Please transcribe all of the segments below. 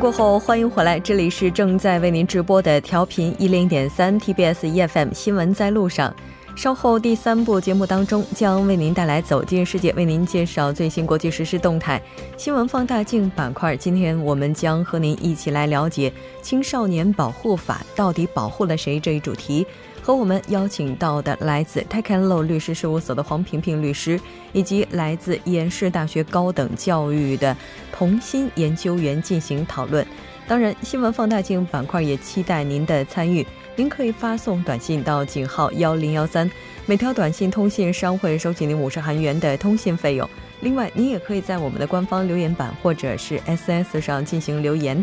过后，欢迎回来，这里是正在为您直播的调频一零点三 TBS EFM 新闻在路上。稍后第三部节目当中将为您带来走进世界，为您介绍最新国际时事动态。新闻放大镜板块，今天我们将和您一起来了解青少年保护法到底保护了谁这一主题。和我们邀请到的来自 t e c a n l o 律师事务所的黄平平律师，以及来自延世大学高等教育的童心研究员进行讨论。当然，新闻放大镜板块也期待您的参与。您可以发送短信到井号幺零幺三，每条短信通信商会收取您五十韩元的通信费用。另外，您也可以在我们的官方留言板或者是 SS 上进行留言。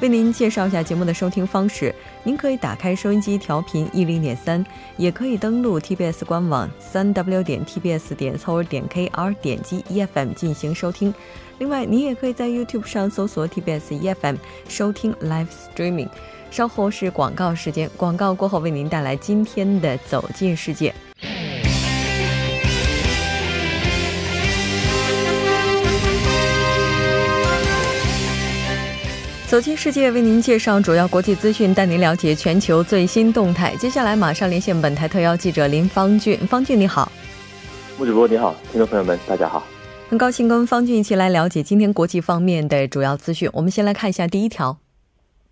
为您介绍一下节目的收听方式：您可以打开收音机调频一零点三，也可以登录 TBS 官网三 W 点 TBS 点 c o 点 KR 点击 EFM 进行收听。另外，您也可以在 YouTube 上搜索 TBS EFM 收听 Live Streaming。稍后是广告时间，广告过后为您带来今天的走进世界。走进世界，为您介绍主要国际资讯，带您了解全球最新动态。接下来马上连线本台特邀记者林方俊。方俊你好，穆主播你好，听众朋友们大家好，很高兴跟方俊一起来了解今天国际方面的主要资讯。我们先来看一下第一条。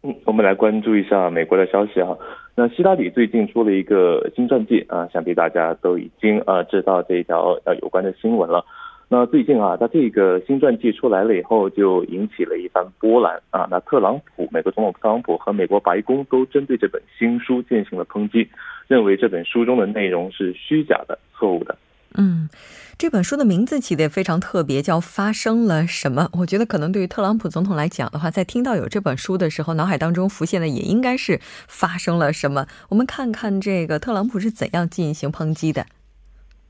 嗯，我们来关注一下美国的消息哈。那希拉里最近出了一个新传记啊，想必大家都已经呃知道这一条呃有关的新闻了。那最近啊，他这个新传记出来了以后，就引起了一番波澜啊。那特朗普，美国总统特朗普和美国白宫都针对这本新书进行了抨击，认为这本书中的内容是虚假的、错误的。嗯，这本书的名字起的也非常特别，叫《发生了什么》。我觉得可能对于特朗普总统来讲的话，在听到有这本书的时候，脑海当中浮现的也应该是发生了什么。我们看看这个特朗普是怎样进行抨击的。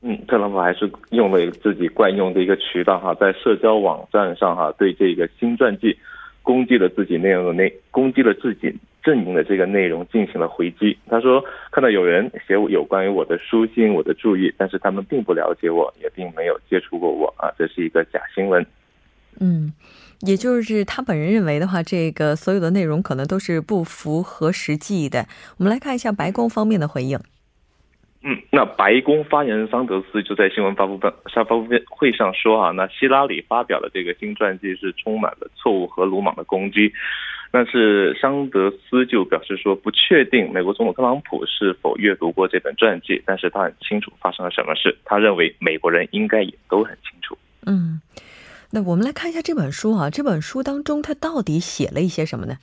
嗯，特朗普还是用了自己惯用的一个渠道哈，在社交网站上哈，对这个新传记攻击了自己内容的内，攻击了自己阵营的这个内容进行了回击。他说看到有人写有关于我的书信、我的注意，但是他们并不了解我，也并没有接触过我啊，这是一个假新闻。嗯，也就是他本人认为的话，这个所有的内容可能都是不符合实际的。我们来看一下白宫方面的回应。嗯，那白宫发言人桑德斯就在新闻发布会发布会上说啊，那希拉里发表的这个新传记是充满了错误和鲁莽的攻击。但是桑德斯就表示说，不确定美国总统特朗普是否阅读过这本传记，但是他很清楚发生了什么事。他认为美国人应该也都很清楚。嗯，那我们来看一下这本书啊，这本书当中他到底写了一些什么呢？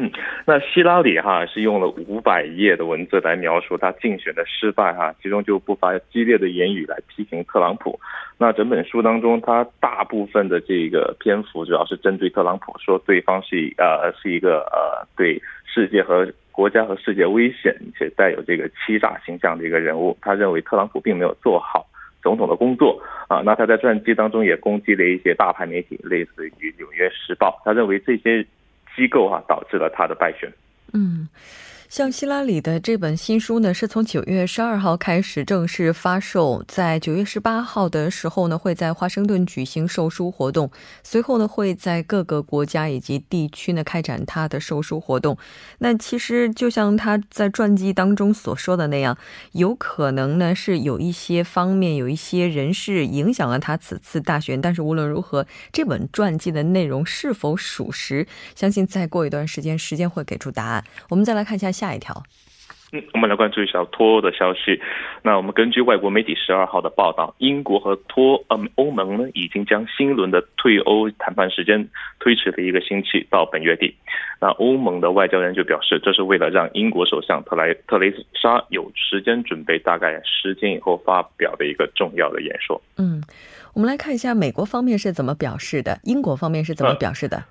嗯，那希拉里哈是用了五百页的文字来描述他竞选的失败哈，其中就不乏激烈的言语来批评特朗普。那整本书当中，他大部分的这个篇幅主要是针对特朗普，说对方是呃是一个呃对世界和国家和世界危险且带有这个欺诈形象的一个人物。他认为特朗普并没有做好总统的工作啊。那他在传记当中也攻击了一些大牌媒体，类似于《纽约时报》。他认为这些。机构啊，导致了他的败选。嗯。像希拉里的这本新书呢，是从九月十二号开始正式发售，在九月十八号的时候呢，会在华盛顿举行售书活动，随后呢，会在各个国家以及地区呢开展他的售书活动。那其实就像他在传记当中所说的那样，有可能呢是有一些方面有一些人士影响了他此次大选，但是无论如何，这本传记的内容是否属实，相信再过一段时间，时间会给出答案。我们再来看一下。下一条，嗯，我们来关注一下脱欧的消息。那我们根据外国媒体十二号的报道，英国和脱呃欧盟呢，已经将新一轮的退欧谈判时间推迟了一个星期，到本月底。那欧盟的外交人就表示，这是为了让英国首相特莱特雷莎有时间准备，大概十天以后发表的一个重要的演说。嗯，我们来看一下美国方面是怎么表示的，英国方面是怎么表示的。嗯，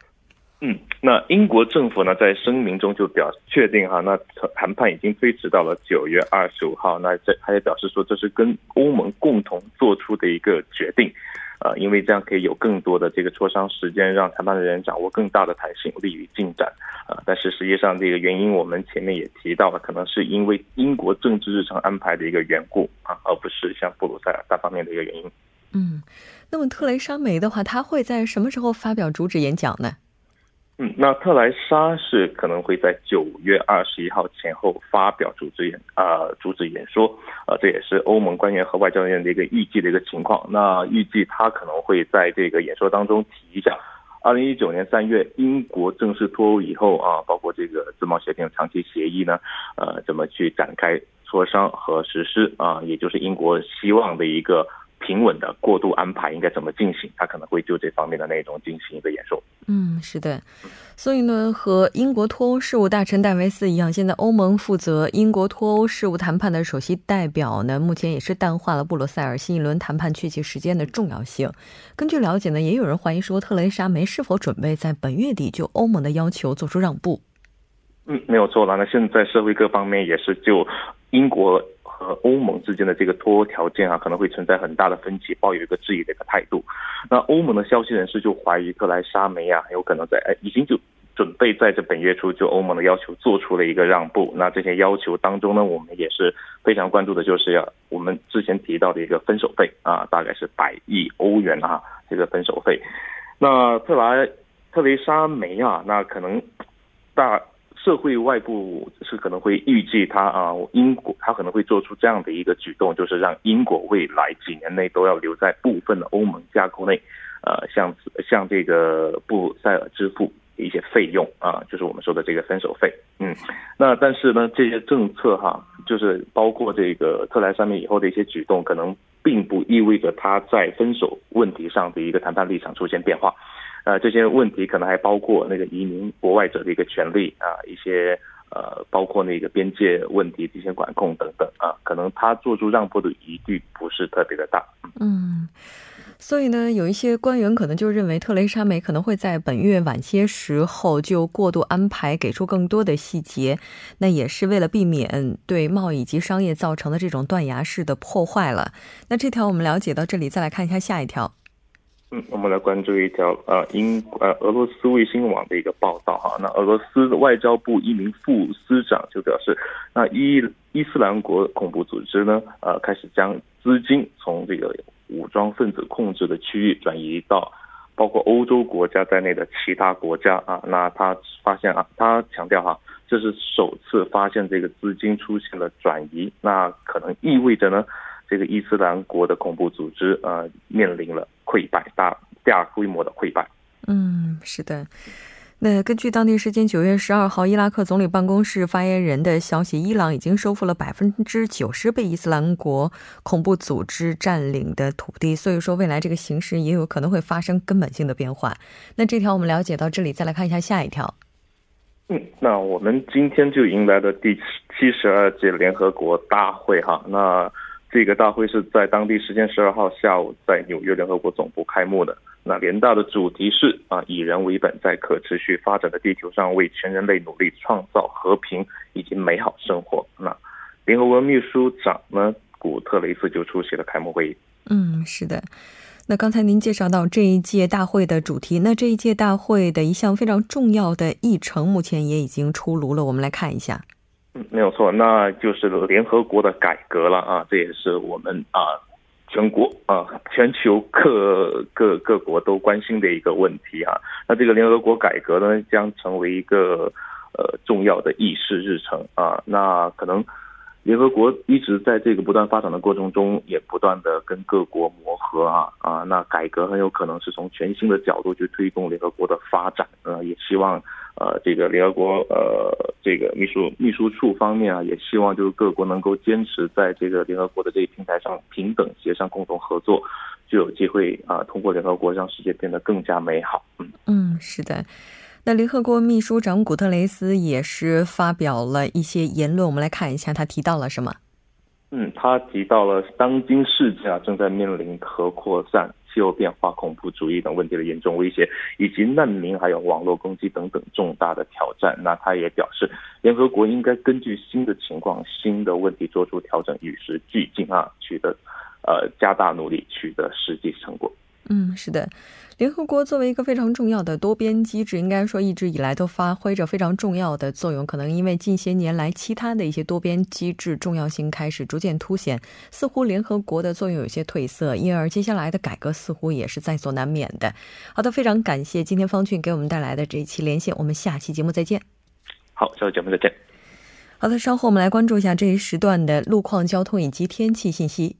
嗯那英国政府呢，在声明中就表确定哈，那谈判已经推迟到了九月二十五号。那这他也表示说，这是跟欧盟共同做出的一个决定，呃，因为这样可以有更多的这个磋商时间，让谈判的人掌握更大的弹性，利于进展。啊，但是实际上这个原因我们前面也提到了，可能是因为英国政治日程安排的一个缘故啊，而不是像布鲁塞尔大方面的一个原因。嗯，那么特蕾莎梅的话，她会在什么时候发表主旨演讲呢？嗯，那特莱莎是可能会在九月二十一号前后发表主旨演啊主旨演说，呃，这也是欧盟官员和外交人员的一个预计的一个情况。那预计他可能会在这个演说当中提一下，二零一九年三月英国正式脱欧以后啊，包括这个自贸协定长期协议呢，呃，怎么去展开磋商和实施啊，也就是英国希望的一个。平稳的过渡安排应该怎么进行？他可能会就这方面的内容进行一个演说。嗯，是的。所以呢，和英国脱欧事务大臣戴维斯一样，现在欧盟负责英国脱欧事务谈判的首席代表呢，目前也是淡化了布鲁塞尔新一轮谈判确切时间的重要性。根据了解呢，也有人怀疑说，特蕾莎梅是否准备在本月底就欧盟的要求做出让步？嗯，没有错了。那现在社会各方面也是就英国。和欧盟之间的这个脱欧条件啊，可能会存在很大的分歧，抱有一个质疑的一个态度。那欧盟的消息人士就怀疑特莱莎梅啊，很有可能在哎，已经就准备在这本月初就欧盟的要求做出了一个让步。那这些要求当中呢，我们也是非常关注的，就是要我们之前提到的一个分手费啊，大概是百亿欧元啊，这个分手费。那特莱特雷莎梅啊，那可能大。社会外部是可能会预计他啊，英国他可能会做出这样的一个举动，就是让英国未来几年内都要留在部分的欧盟架构内，呃，向向这个布鲁塞尔支付一些费用啊，就是我们说的这个分手费。嗯，那但是呢，这些政策哈，就是包括这个特莱上面以后的一些举动，可能并不意味着他在分手问题上的一个谈判立场出现变化。呃，这些问题可能还包括那个移民国外者的一个权利啊，一些呃，包括那个边界问题、地线管控等等啊，可能他做出让步的疑虑不是特别的大。嗯，所以呢，有一些官员可能就认为特蕾莎梅可能会在本月晚些时候就过度安排，给出更多的细节，那也是为了避免对贸易及商业造成的这种断崖式的破坏了。那这条我们了解到这里，再来看一下下一条。嗯，我们来关注一条呃英呃俄罗斯卫星网的一个报道哈。那俄罗斯外交部一名副司长就表示，那伊伊斯兰国恐怖组织呢，呃开始将资金从这个武装分子控制的区域转移到包括欧洲国家在内的其他国家啊。那他发现啊，他强调哈，这是首次发现这个资金出现了转移，那可能意味着呢。这个伊斯兰国的恐怖组织呃面临了溃败，大大规模的溃败。嗯，是的。那根据当地时间九月十二号伊拉克总理办公室发言人的消息，伊朗已经收复了百分之九十被伊斯兰国恐怖组织占领的土地，所以说未来这个形势也有可能会发生根本性的变化。那这条我们了解到这里，再来看一下下一条。嗯，那我们今天就迎来了第七十二届联合国大会哈，那。这个大会是在当地时间十二号下午在纽约联合国总部开幕的。那联大的主题是啊，以人为本，在可持续发展的地球上为全人类努力创造和平以及美好生活。那联合国秘书长呢，古特雷斯就出席了开幕会议。嗯，是的。那刚才您介绍到这一届大会的主题，那这一届大会的一项非常重要的议程，目前也已经出炉了。我们来看一下。没有错，那就是联合国的改革了啊！这也是我们啊全国啊全球各各各国都关心的一个问题啊。那这个联合国改革呢，将成为一个呃重要的议事日程啊。那可能。联合国一直在这个不断发展的过程中，也不断的跟各国磨合啊啊，那改革很有可能是从全新的角度去推动联合国的发展，啊，也希望呃这个联合国呃这个秘书秘书处方面啊，也希望就是各国能够坚持在这个联合国的这一平台上平等协商共同合作，就有机会啊通过联合国让世界变得更加美好。嗯嗯，是的。那联合国秘书长古特雷斯也是发表了一些言论，我们来看一下他提到了什么。嗯，他提到了当今世界啊正在面临核扩散、气候变化、恐怖主义等问题的严重威胁，以及难民还有网络攻击等等重大的挑战。那他也表示，联合国应该根据新的情况、新的问题做出调整，与时俱进啊，取得呃加大努力，取得实际成果。嗯，是的。联合国作为一个非常重要的多边机制，应该说一直以来都发挥着非常重要的作用。可能因为近些年来其他的一些多边机制重要性开始逐渐凸显，似乎联合国的作用有些褪色，因而接下来的改革似乎也是在所难免的。好的，非常感谢今天方俊给我们带来的这一期连线，我们下期节目再见。好，下期节目再见。好的，稍后我们来关注一下这一时段的路况、交通以及天气信息。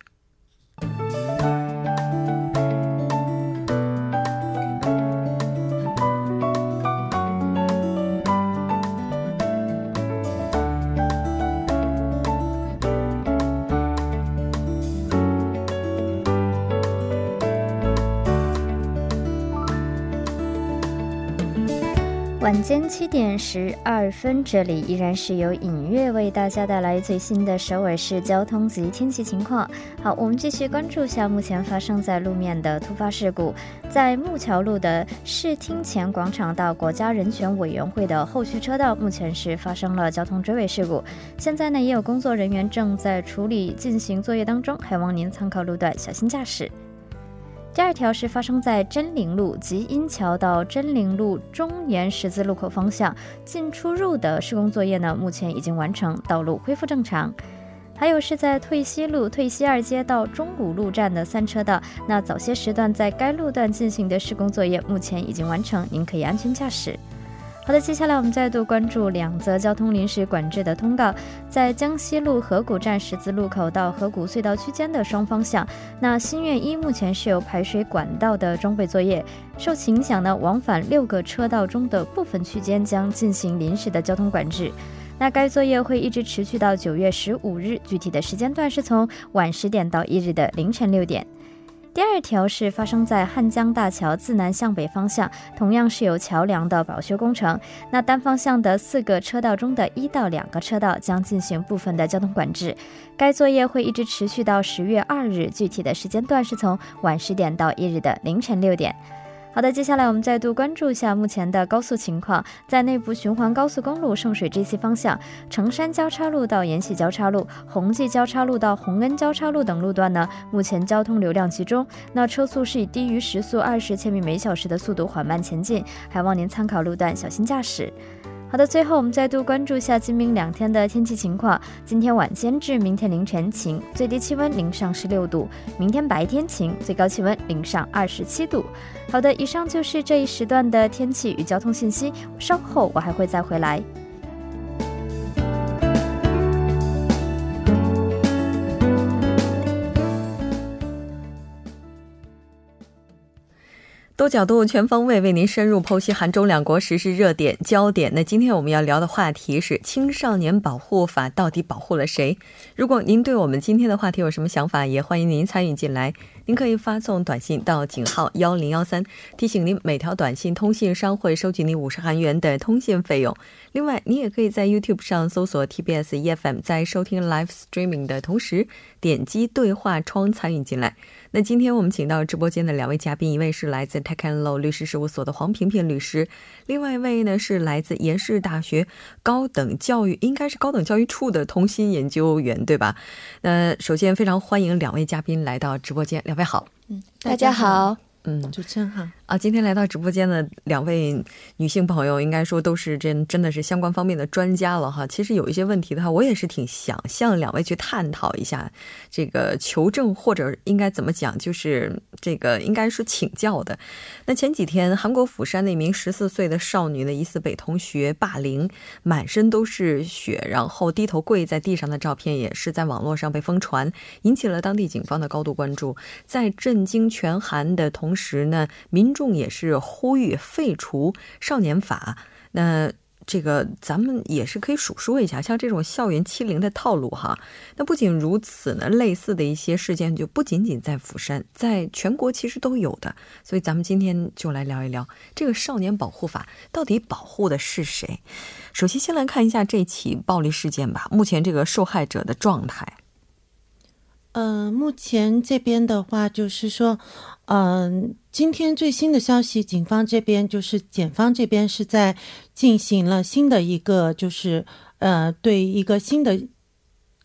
晚间七点十二分，这里依然是由影月为大家带来最新的首尔市交通及天气情况。好，我们继续关注下目前发生在路面的突发事故。在木桥路的视听前广场到国家人权委员会的后续车道，目前是发生了交通追尾事故。现在呢，也有工作人员正在处理进行作业当中，还望您参考路段，小心驾驶。第二条是发生在真灵路吉阴桥到真灵路中沿十字路口方向进出入的施工作业呢，目前已经完成，道路恢复正常。还有是在退西路退西二街到中古路站的三车道，那早些时段在该路段进行的施工作业目前已经完成，您可以安全驾驶。好的，接下来我们再度关注两则交通临时管制的通告。在江西路河谷站十字路口到河谷隧道区间的双方向，那新月一目前是有排水管道的装备作业，受其影响呢，往返六个车道中的部分区间将进行临时的交通管制。那该作业会一直持续到九月十五日，具体的时间段是从晚十点到一日的凌晨六点。第二条是发生在汉江大桥自南向北方向，同样是有桥梁的保修工程。那单方向的四个车道中的一到两个车道将进行部分的交通管制。该作业会一直持续到十月二日，具体的时间段是从晚十点到一日的凌晨六点。好的，接下来我们再度关注一下目前的高速情况。在内部循环高速公路圣水 G C 方向，城山交叉路到延禧交叉路、宏济交叉路到洪恩交叉路等路段呢，目前交通流量集中，那车速是以低于时速二十千米每小时的速度缓慢前进，还望您参考路段，小心驾驶。好的，最后我们再度关注一下今明两天的天气情况。今天晚间至明天凌晨晴，最低气温零上十六度；明天白天晴，最高气温零上二十七度。好的，以上就是这一时段的天气与交通信息。稍后我还会再回来。角度、全方位为您深入剖析韩中两国实时热点焦点。那今天我们要聊的话题是青少年保护法到底保护了谁？如果您对我们今天的话题有什么想法，也欢迎您参与进来。您可以发送短信到井号幺零幺三，提醒您每条短信通信商会收取您五十韩元的通信费用。另外，您也可以在 YouTube 上搜索 TBS EFM，在收听 Live Streaming 的同时点击对话窗参与进来。那今天我们请到直播间的两位嘉宾，一位是来自 Tech and Law 律师事务所的黄萍萍律师，另外一位呢是来自延世大学高等教育，应该是高等教育处的童心研究员，对吧？那首先非常欢迎两位嘉宾来到直播间，两位好，嗯，大家好，嗯，主持人好。啊，今天来到直播间的两位女性朋友，应该说都是真真的是相关方面的专家了哈。其实有一些问题的话，我也是挺想向两位去探讨一下，这个求证或者应该怎么讲，就是这个应该说请教的。那前几天，韩国釜山那名十四岁的少女呢，疑似被同学霸凌，满身都是血，然后低头跪在地上的照片，也是在网络上被疯传，引起了当地警方的高度关注。在震惊全韩的同时呢，民众也是呼吁废除少年法。那这个咱们也是可以数说一下，像这种校园欺凌的套路哈。那不仅如此呢，类似的一些事件就不仅仅在釜山，在全国其实都有的。所以咱们今天就来聊一聊这个少年保护法到底保护的是谁。首先，先来看一下这起暴力事件吧。目前这个受害者的状态。呃，目前这边的话就是说，嗯，今天最新的消息，警方这边就是检方这边是在进行了新的一个，就是呃，对一个新的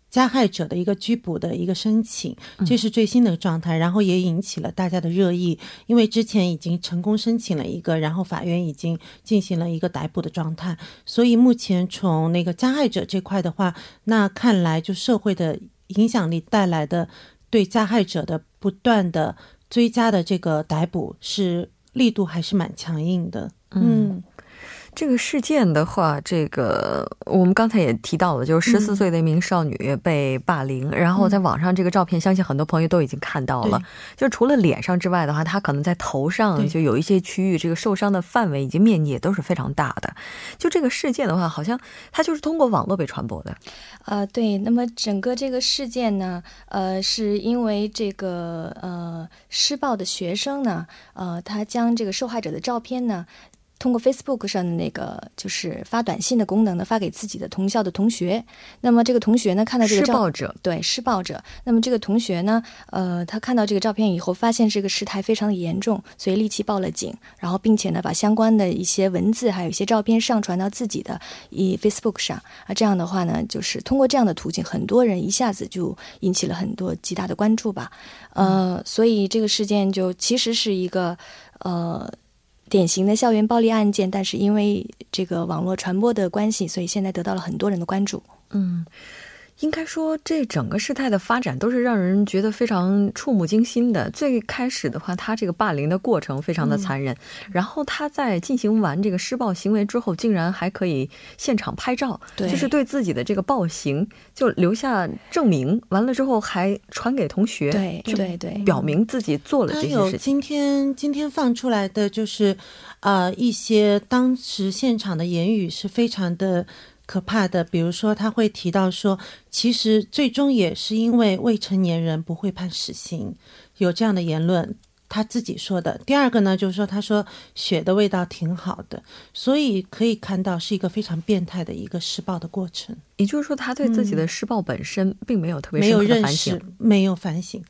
加害者的一个拘捕的一个申请，这是最新的状态，然后也引起了大家的热议，因为之前已经成功申请了一个，然后法院已经进行了一个逮捕的状态，所以目前从那个加害者这块的话，那看来就社会的影响力带来的对加害者的不断的追加的这个逮捕是力度还是蛮强硬的，嗯。这个事件的话，这个我们刚才也提到了，就是十四岁的一名少女被霸凌，然后在网上这个照片，相信很多朋友都已经看到了。就除了脸上之外的话，她可能在头上就有一些区域，这个受伤的范围以及面积也都是非常大的。就这个事件的话，好像它就是通过网络被传播的。呃，对。那么整个这个事件呢，呃，是因为这个呃施暴的学生呢，呃，他将这个受害者的照片呢。通过 Facebook 上的那个就是发短信的功能呢，发给自己的同校的同学。那么这个同学呢，看到这个施暴者，对施暴者。那么这个同学呢，呃，他看到这个照片以后，发现这个事态非常的严重，所以立即报了警。然后并且呢，把相关的一些文字还有一些照片上传到自己的一 Facebook 上。啊，这样的话呢，就是通过这样的途径，很多人一下子就引起了很多极大的关注吧。呃，所以这个事件就其实是一个呃。典型的校园暴力案件，但是因为这个网络传播的关系，所以现在得到了很多人的关注。嗯。应该说，这整个事态的发展都是让人觉得非常触目惊心的。最开始的话，他这个霸凌的过程非常的残忍，然后他在进行完这个施暴行为之后，竟然还可以现场拍照，就是对自己的这个暴行就留下证明。完了之后还传给同学，对对对，表明自己做了这些事情。今天今天放出来的就是，呃，一些当时现场的言语是非常的。可怕的，比如说他会提到说，其实最终也是因为未成年人不会判死刑，有这样的言论。他自己说的。第二个呢，就是说，他说血的味道挺好的，所以可以看到是一个非常变态的一个施暴的过程。也就是说，他对自己的施暴本身并没有特别深刻的反省，没有反省。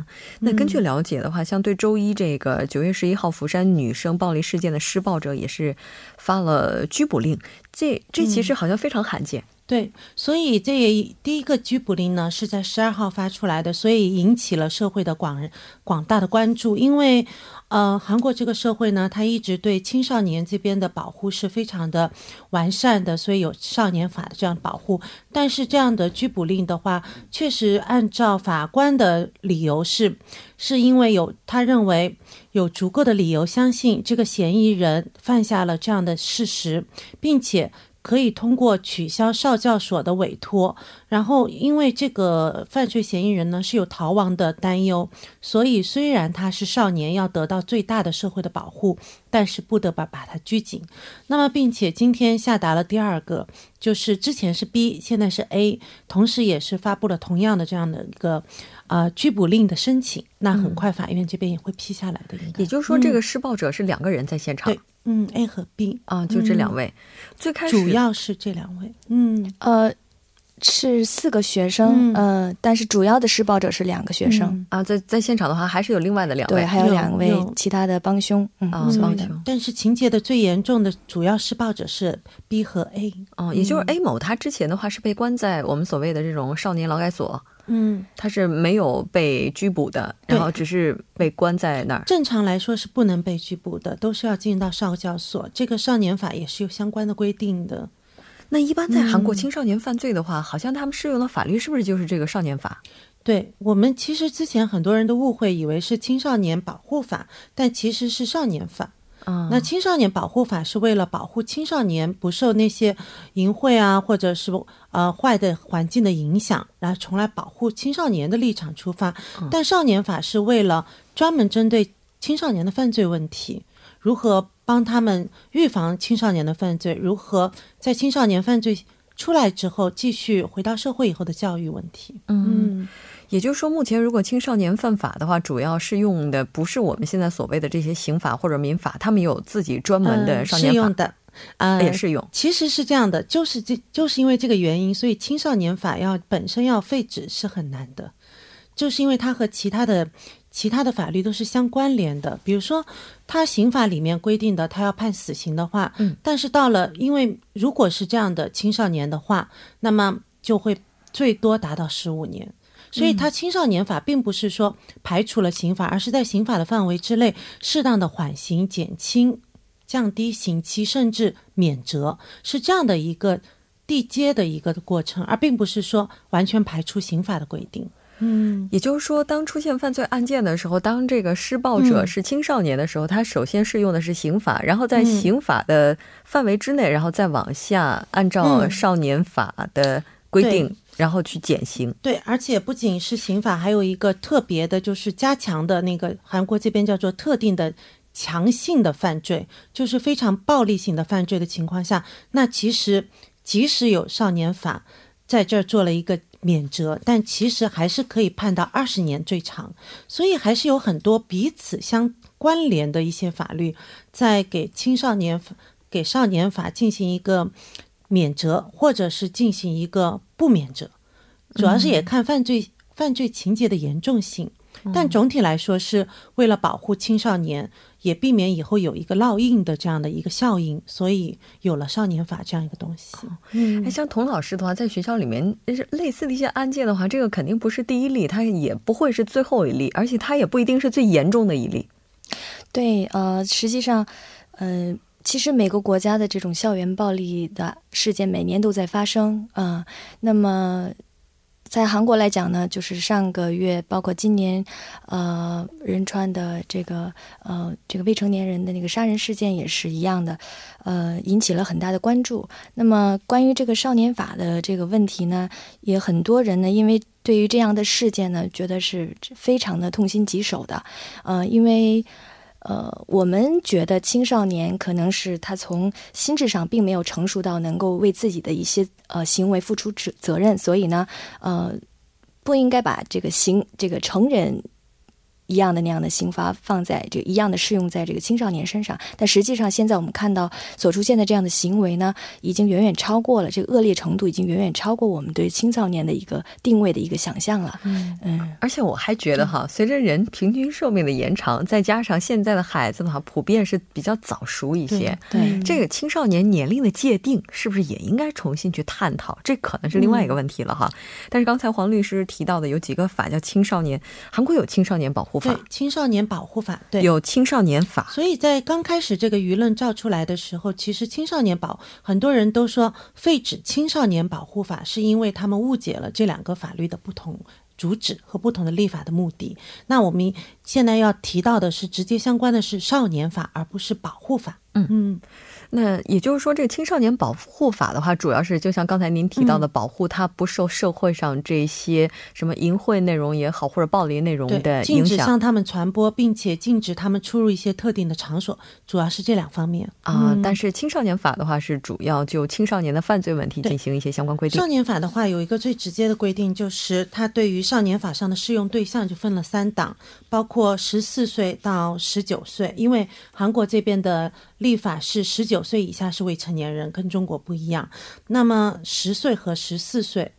嗯，那根据了解的话，像对周一这个九月十一号釜山女生暴力事件的施暴者，也是发了拘捕令。这这其实好像非常罕见。对，所以这第一个拘捕令呢是在十二号发出来的，所以引起了社会的广广大的关注。因为，呃，韩国这个社会呢，它一直对青少年这边的保护是非常的完善的，所以有少年法的这样保护。但是这样的拘捕令的话，确实按照法官的理由是，是因为有他认为有足够的理由相信这个嫌疑人犯下了这样的事实，并且。可以通过取消少教所的委托，然后因为这个犯罪嫌疑人呢是有逃亡的担忧，所以虽然他是少年，要得到最大的社会的保护，但是不得把把他拘禁。那么，并且今天下达了第二个，就是之前是 B，现在是 A，同时也是发布了同样的这样的一个呃拘捕令的申请。那很快法院这边也会批下来的，应该。也就是说，这个施暴者是两个人在现场。嗯，A 和 B 啊，就这两位，最开始主要是这两位，嗯。呃，是四个学生，呃，但是主要的施暴者是两个学生啊，在在现场的话，还是有另外的两位，对，还有两位其他的帮凶啊，帮凶。但是情节的最严重的主要施暴者是 B 和 A，哦，也就是 A 某，他之前的话是被关在我们所谓的这种少年劳改所。嗯，他是没有被拘捕的，然后只是被关在那儿。正常来说是不能被拘捕的，都是要进到少教所。这个少年法也是有相关的规定的。那一般在韩国青少年犯罪的话，好像他们适用的法律是不是就是这个少年法？对我们其实之前很多人都误会，以为是青少年保护法，但其实是少年法。那青少年保护法是为了保护青少年不受那些淫秽啊，或者是呃坏的环境的影响，然后从来保护青少年的立场出发。但少年法是为了专门针对青少年的犯罪问题，如何帮他们预防青少年的犯罪，如何在青少年犯罪出来之后继续回到社会以后的教育问题。嗯。也就是说，目前如果青少年犯法的话，主要是用的不是我们现在所谓的这些刑法或者民法，他们有自己专门的少年法的，啊，也适用。其实是这样的，就是这就是因为这个原因，所以青少年法要本身要废止是很难的，就是因为它和其他的其他的法律都是相关联的。比如说，他刑法里面规定的，他要判死刑的话，嗯，但是到了，因为如果是这样的青少年的话，那么就会。最多达到十五年。所以，他青少年法并不是说排除了刑法，而是在刑法的范围之内，适当的缓刑、减轻、降低刑期，甚至免责，是这样的一个递阶的一个过程，而并不是说完全排除刑法的规定。嗯，也就是说，当出现犯罪案件的时候，当这个施暴者是青少年的时候，他首先适用的是刑法，然后在刑法的范围之内，然后再往下按照少年法的规定，然后去减刑。对，而且不仅是刑法，还有一个特别的，就是加强的那个韩国这边叫做特定的强性的犯罪，就是非常暴力性的犯罪的情况下，那其实即使有少年法在这儿做了一个。免责，但其实还是可以判到二十年最长，所以还是有很多彼此相关联的一些法律，在给青少年、给少年法进行一个免责，或者是进行一个不免责，主要是也看犯罪犯罪情节的严重性。但总体来说，是为了保护青少年，也避免以后有一个烙印的这样的一个效应，所以有了少年法这样一个东西。嗯，哎，像童老师的话，在学校里面类似的一些案件的话，这个肯定不是第一例，它也不会是最后一例，而且它也不一定是最严重的一例。对，呃，实际上，嗯，其实每个国家的这种校园暴力的事件每年都在发生啊，那么。在韩国来讲呢，就是上个月，包括今年，呃，仁川的这个呃这个未成年人的那个杀人事件也是一样的，呃，引起了很大的关注。那么关于这个少年法的这个问题呢，也很多人呢，因为对于这样的事件呢，觉得是非常的痛心疾首的，呃，因为。呃，我们觉得青少年可能是他从心智上并没有成熟到能够为自己的一些呃行为付出责责任，所以呢，呃，不应该把这个行这个成人。一样的那样的刑罚放在这一样的适用在这个青少年身上，但实际上现在我们看到所出现的这样的行为呢，已经远远超过了这个恶劣程度，已经远远超过我们对青少年的一个定位的一个想象了。嗯嗯，而且我还觉得哈，随着人平均寿命的延长，再加上现在的孩子的话，普遍是比较早熟一些。对这个青少年年龄的界定，是不是也应该重新去探讨？这可能是另外一个问题了哈。但是刚才黄律师提到的有几个法叫青少年，韩国有青少年保护。对青少年保护法，对有青少年法，所以在刚开始这个舆论造出来的时候，其实青少年保很多人都说废止青少年保护法，是因为他们误解了这两个法律的不同主旨和不同的立法的目的。那我们现在要提到的是直接相关的是少年法，而不是保护法。嗯嗯。那也就是说，这个青少年保护法的话，主要是就像刚才您提到的，保护他不受社会上这些什么淫秽内容也好，或者暴力内容的影响，禁止向他们传播，并且禁止他们出入一些特定的场所，主要是这两方面啊。但是青少年法的话，是主要就青少年的犯罪问题进行一些相关规定。少年法的话，有一个最直接的规定，就是它对于少年法上的适用对象就分了三档，包括十四岁到十九岁，因为韩国这边的。立法是十九岁以下是未成年人，跟中国不一样。那么十岁和十四岁，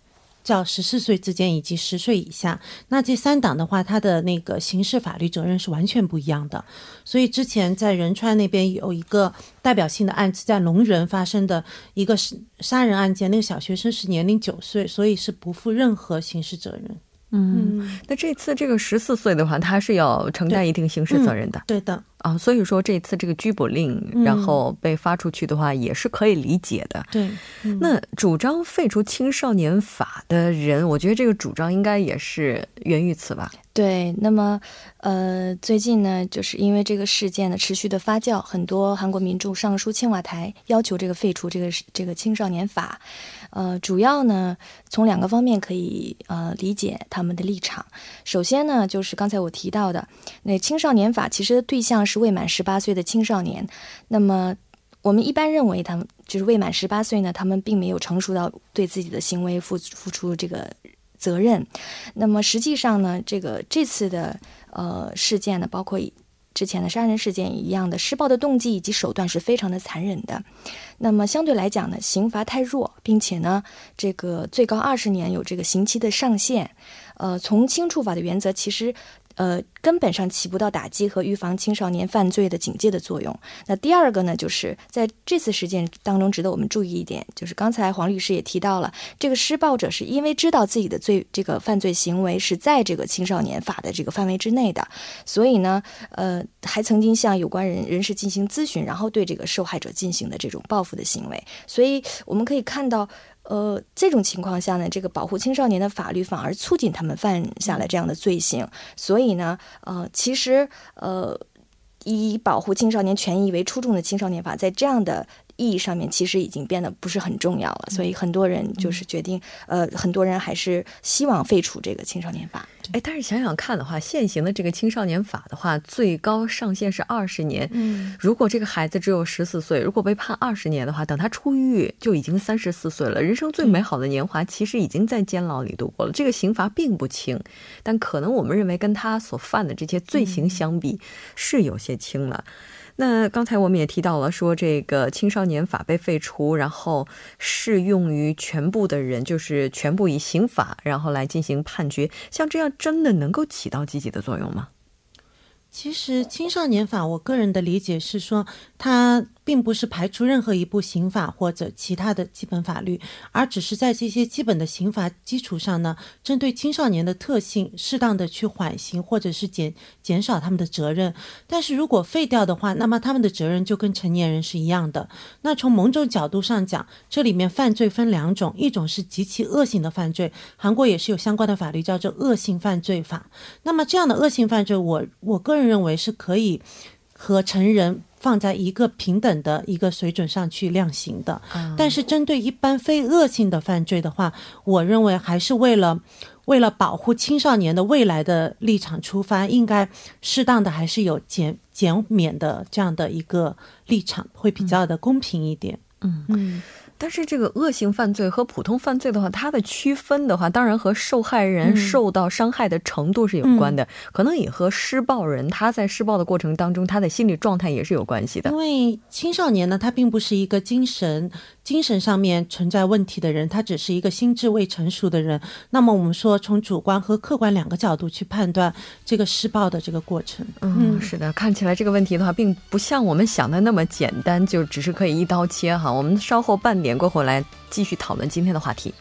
叫十四岁之间以及十岁以下，那这三档的话，它的那个刑事法律责任是完全不一样的。所以之前在仁川那边有一个代表性的案子，在龙仁发生的一个杀人案件，那个小学生是年龄九岁，所以是不负任何刑事责任。嗯，那这次这个十四岁的话，他是要承担一定刑事责任的。对的。啊，所以说这次这个拘捕令，然后被发出去的话，也是可以理解的。对，那主张废除青少年法的人，我觉得这个主张应该也是源于此吧。对，那么，呃，最近呢，就是因为这个事件的持续的发酵，很多韩国民众上书青瓦台，要求这个废除这个这个青少年法。呃，主要呢，从两个方面可以呃理解他们的立场。首先呢，就是刚才我提到的，那青少年法其实的对象是未满十八岁的青少年。那么，我们一般认为他们就是未满十八岁呢，他们并没有成熟到对自己的行为付付出这个。责任，那么实际上呢，这个这次的呃事件呢，包括之前的杀人事件一样的施暴的动机以及手段是非常的残忍的。那么相对来讲呢，刑罚太弱，并且呢，这个最高二十年有这个刑期的上限。呃，从轻处罚的原则，其实呃，根本上起不到打击和预防青少年犯罪的警戒的作用。那第二个呢，就是在这次事件当中，值得我们注意一点，就是刚才黄律师也提到了，这个施暴者是因为知道自己的罪这个犯罪行为是在这个青少年法的这个范围之内的，所以呢，呃，还曾经向有关人人士进行咨询，然后对这个受害者进行的这种报复的行为。所以我们可以看到。呃，这种情况下呢，这个保护青少年的法律反而促进他们犯下了这样的罪行。所以呢，呃，其实呃，以保护青少年权益为初衷的青少年法，在这样的。意义上面其实已经变得不是很重要了，所以很多人就是决定，呃，很多人还是希望废除这个青少年法。哎，但是想想看的话，现行的这个青少年法的话，最高上限是二十年。嗯，如果这个孩子只有十四岁，如果被判二十年的话，等他出狱就已经三十四岁了，人生最美好的年华其实已经在监牢里度过了。这个刑罚并不轻，但可能我们认为跟他所犯的这些罪行相比，是有些轻了。那刚才我们也提到了，说这个青少年法被废除，然后适用于全部的人，就是全部以刑法然后来进行判决，像这样真的能够起到积极的作用吗？其实青少年法，我个人的理解是说它。并不是排除任何一部刑法或者其他的基本法律，而只是在这些基本的刑法基础上呢，针对青少年的特性，适当的去缓刑或者是减减少他们的责任。但是如果废掉的话，那么他们的责任就跟成年人是一样的。那从某种角度上讲，这里面犯罪分两种，一种是极其恶性的犯罪，韩国也是有相关的法律叫做恶性犯罪法。那么这样的恶性犯罪，我我个人认为是可以和成人。放在一个平等的一个水准上去量刑的，但是针对一般非恶性的犯罪的话，我认为还是为了为了保护青少年的未来的立场出发，应该适当的还是有减减免的这样的一个立场，会比较的公平一点。嗯嗯。但是这个恶性犯罪和普通犯罪的话，它的区分的话，当然和受害人受到伤害的程度是有关的，可能也和施暴人他在施暴的过程当中他的心理状态也是有关系的。因为青少年呢，他并不是一个精神精神上面存在问题的人，他只是一个心智未成熟的人。那么我们说，从主观和客观两个角度去判断这个施暴的这个过程。嗯，是的，看起来这个问题的话，并不像我们想的那么简单，就只是可以一刀切哈。我们稍后半点。过后来继续讨论今天的话题。